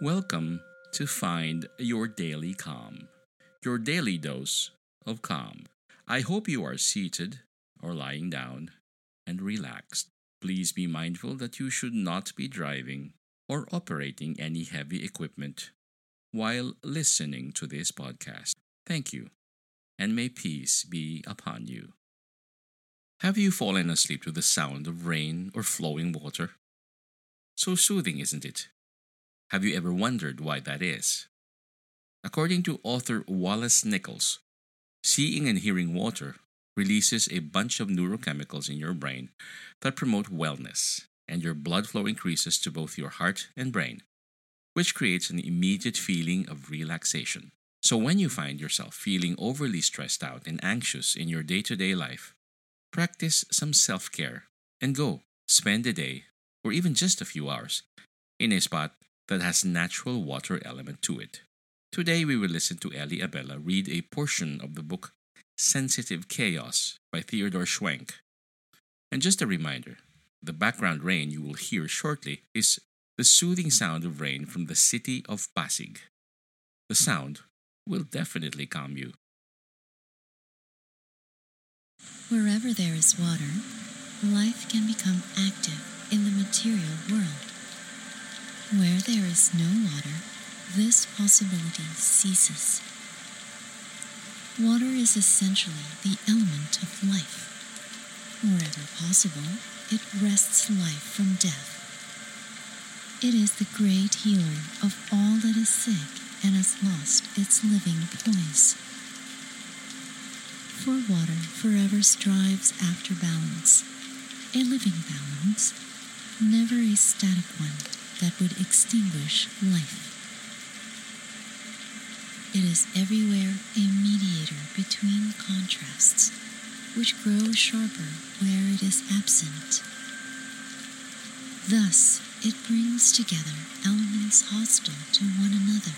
Welcome to Find Your Daily Calm, your daily dose of calm. I hope you are seated or lying down and relaxed. Please be mindful that you should not be driving or operating any heavy equipment while listening to this podcast. Thank you, and may peace be upon you. Have you fallen asleep to the sound of rain or flowing water? So soothing, isn't it? Have you ever wondered why that is? According to author Wallace Nichols, seeing and hearing water releases a bunch of neurochemicals in your brain that promote wellness, and your blood flow increases to both your heart and brain, which creates an immediate feeling of relaxation. So, when you find yourself feeling overly stressed out and anxious in your day to day life, practice some self care and go spend a day or even just a few hours in a spot that has natural water element to it. Today we will listen to Ellie Abella read a portion of the book Sensitive Chaos by Theodore Schwenk. And just a reminder, the background rain you will hear shortly is the soothing sound of rain from the city of Pasig. The sound will definitely calm you. Wherever there is water, life can become active in the material world. Where there is no water, this possibility ceases. Water is essentially the element of life. Wherever possible, it wrests life from death. It is the great healer of all that is sick and has lost its living poise. For water forever strives after balance, a living balance, never a static one that would extinguish life. It is everywhere a mediator between contrasts, which grow sharper where it is absent. Thus, it brings together elements hostile to one another,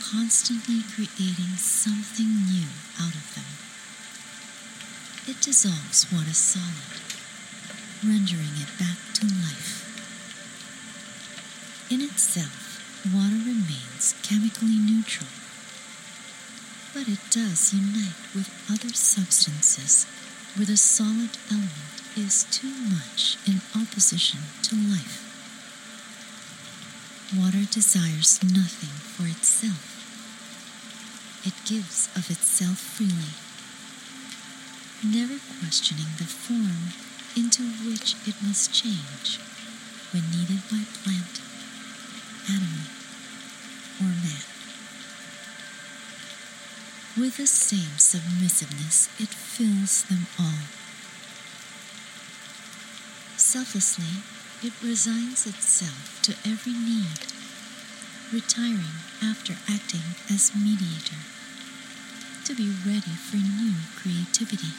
constantly creating something new out of them. It dissolves what is solid, rendering it back to life. In itself, water remains chemically neutral, but it does unite with other substances where the solid element is too much in opposition to life. Water desires nothing for itself. It gives of itself freely, never questioning the form into which it must change when needed by plant animal, or man. With the same submissiveness, it fills them all. Selflessly, it resigns itself to every need, retiring after acting as mediator, to be ready for new creativity.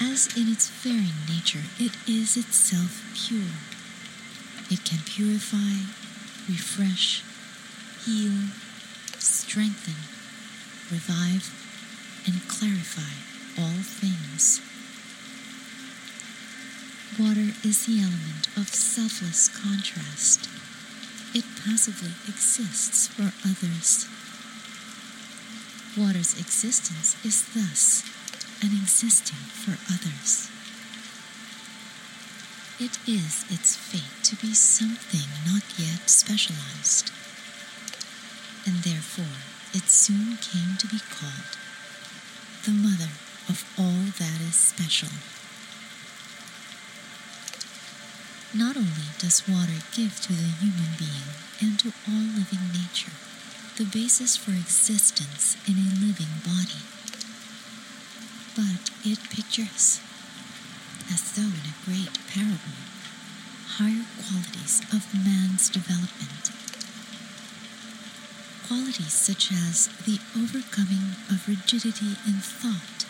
As in its very nature, it is itself pure it can purify, refresh, heal, strengthen, revive, and clarify all things. Water is the element of selfless contrast. It passively exists for others. Water's existence is thus an existing for others. It is its fate to be something not yet specialized, and therefore it soon came to be called the mother of all that is special. Not only does water give to the human being and to all living nature the basis for existence in a living body, but it pictures, as though in a great parable, higher qualities of man's development. Qualities such as the overcoming of rigidity in thought,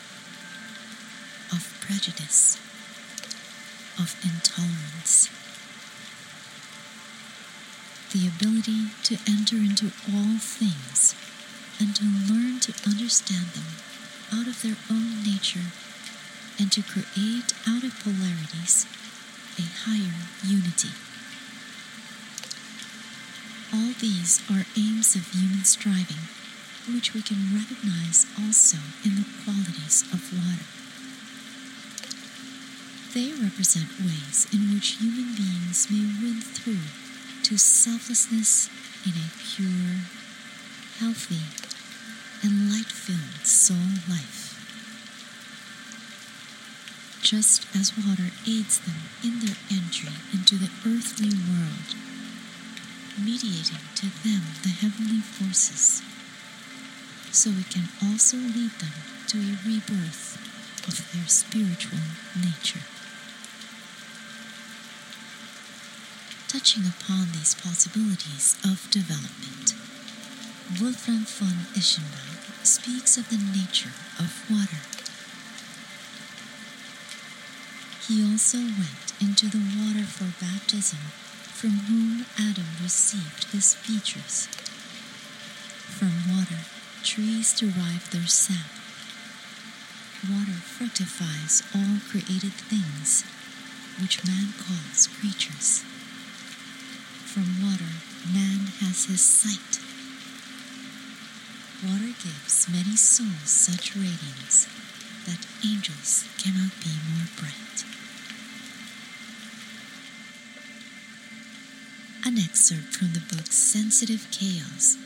of prejudice, of intolerance, the ability to enter into all things and to learn to understand them out of their own nature and to create out of polarities a higher unity. All these are aims of human striving, which we can recognize also in the qualities of water. They represent ways in which human beings may win through to selflessness in a pure, healthy, and light filled soul life. Just as water aids them in their entry into the earthly world, mediating to them the heavenly forces, so it can also lead them to a rebirth of their spiritual nature. Touching upon these possibilities of development, Wolfram von Eschenbach speaks of the nature of water. He also went into the water for baptism, from whom Adam received his features. From water, trees derive their sap. Water fructifies all created things, which man calls creatures. From water, man has his sight. Water gives many souls such radiance that angels cannot be more bright. An excerpt from the book Sensitive Chaos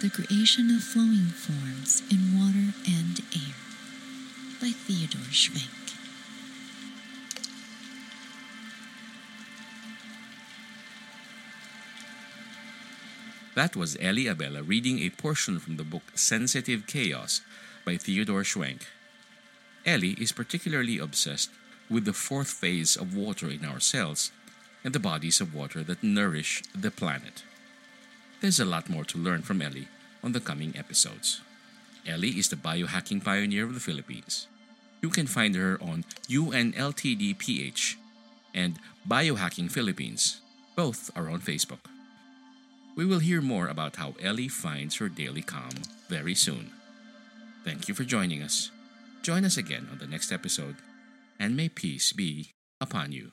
The Creation of Flowing Forms in Water and Air by Theodore Schwenk. That was Ellie Abella reading a portion from the book Sensitive Chaos by Theodore Schwenk. Ellie is particularly obsessed with the fourth phase of water in our cells and the bodies of water that nourish the planet. There's a lot more to learn from Ellie on the coming episodes. Ellie is the biohacking pioneer of the Philippines. You can find her on UNLTDPH and Biohacking Philippines. Both are on Facebook. We will hear more about how Ellie finds her daily calm very soon. Thank you for joining us. Join us again on the next episode, and may peace be upon you.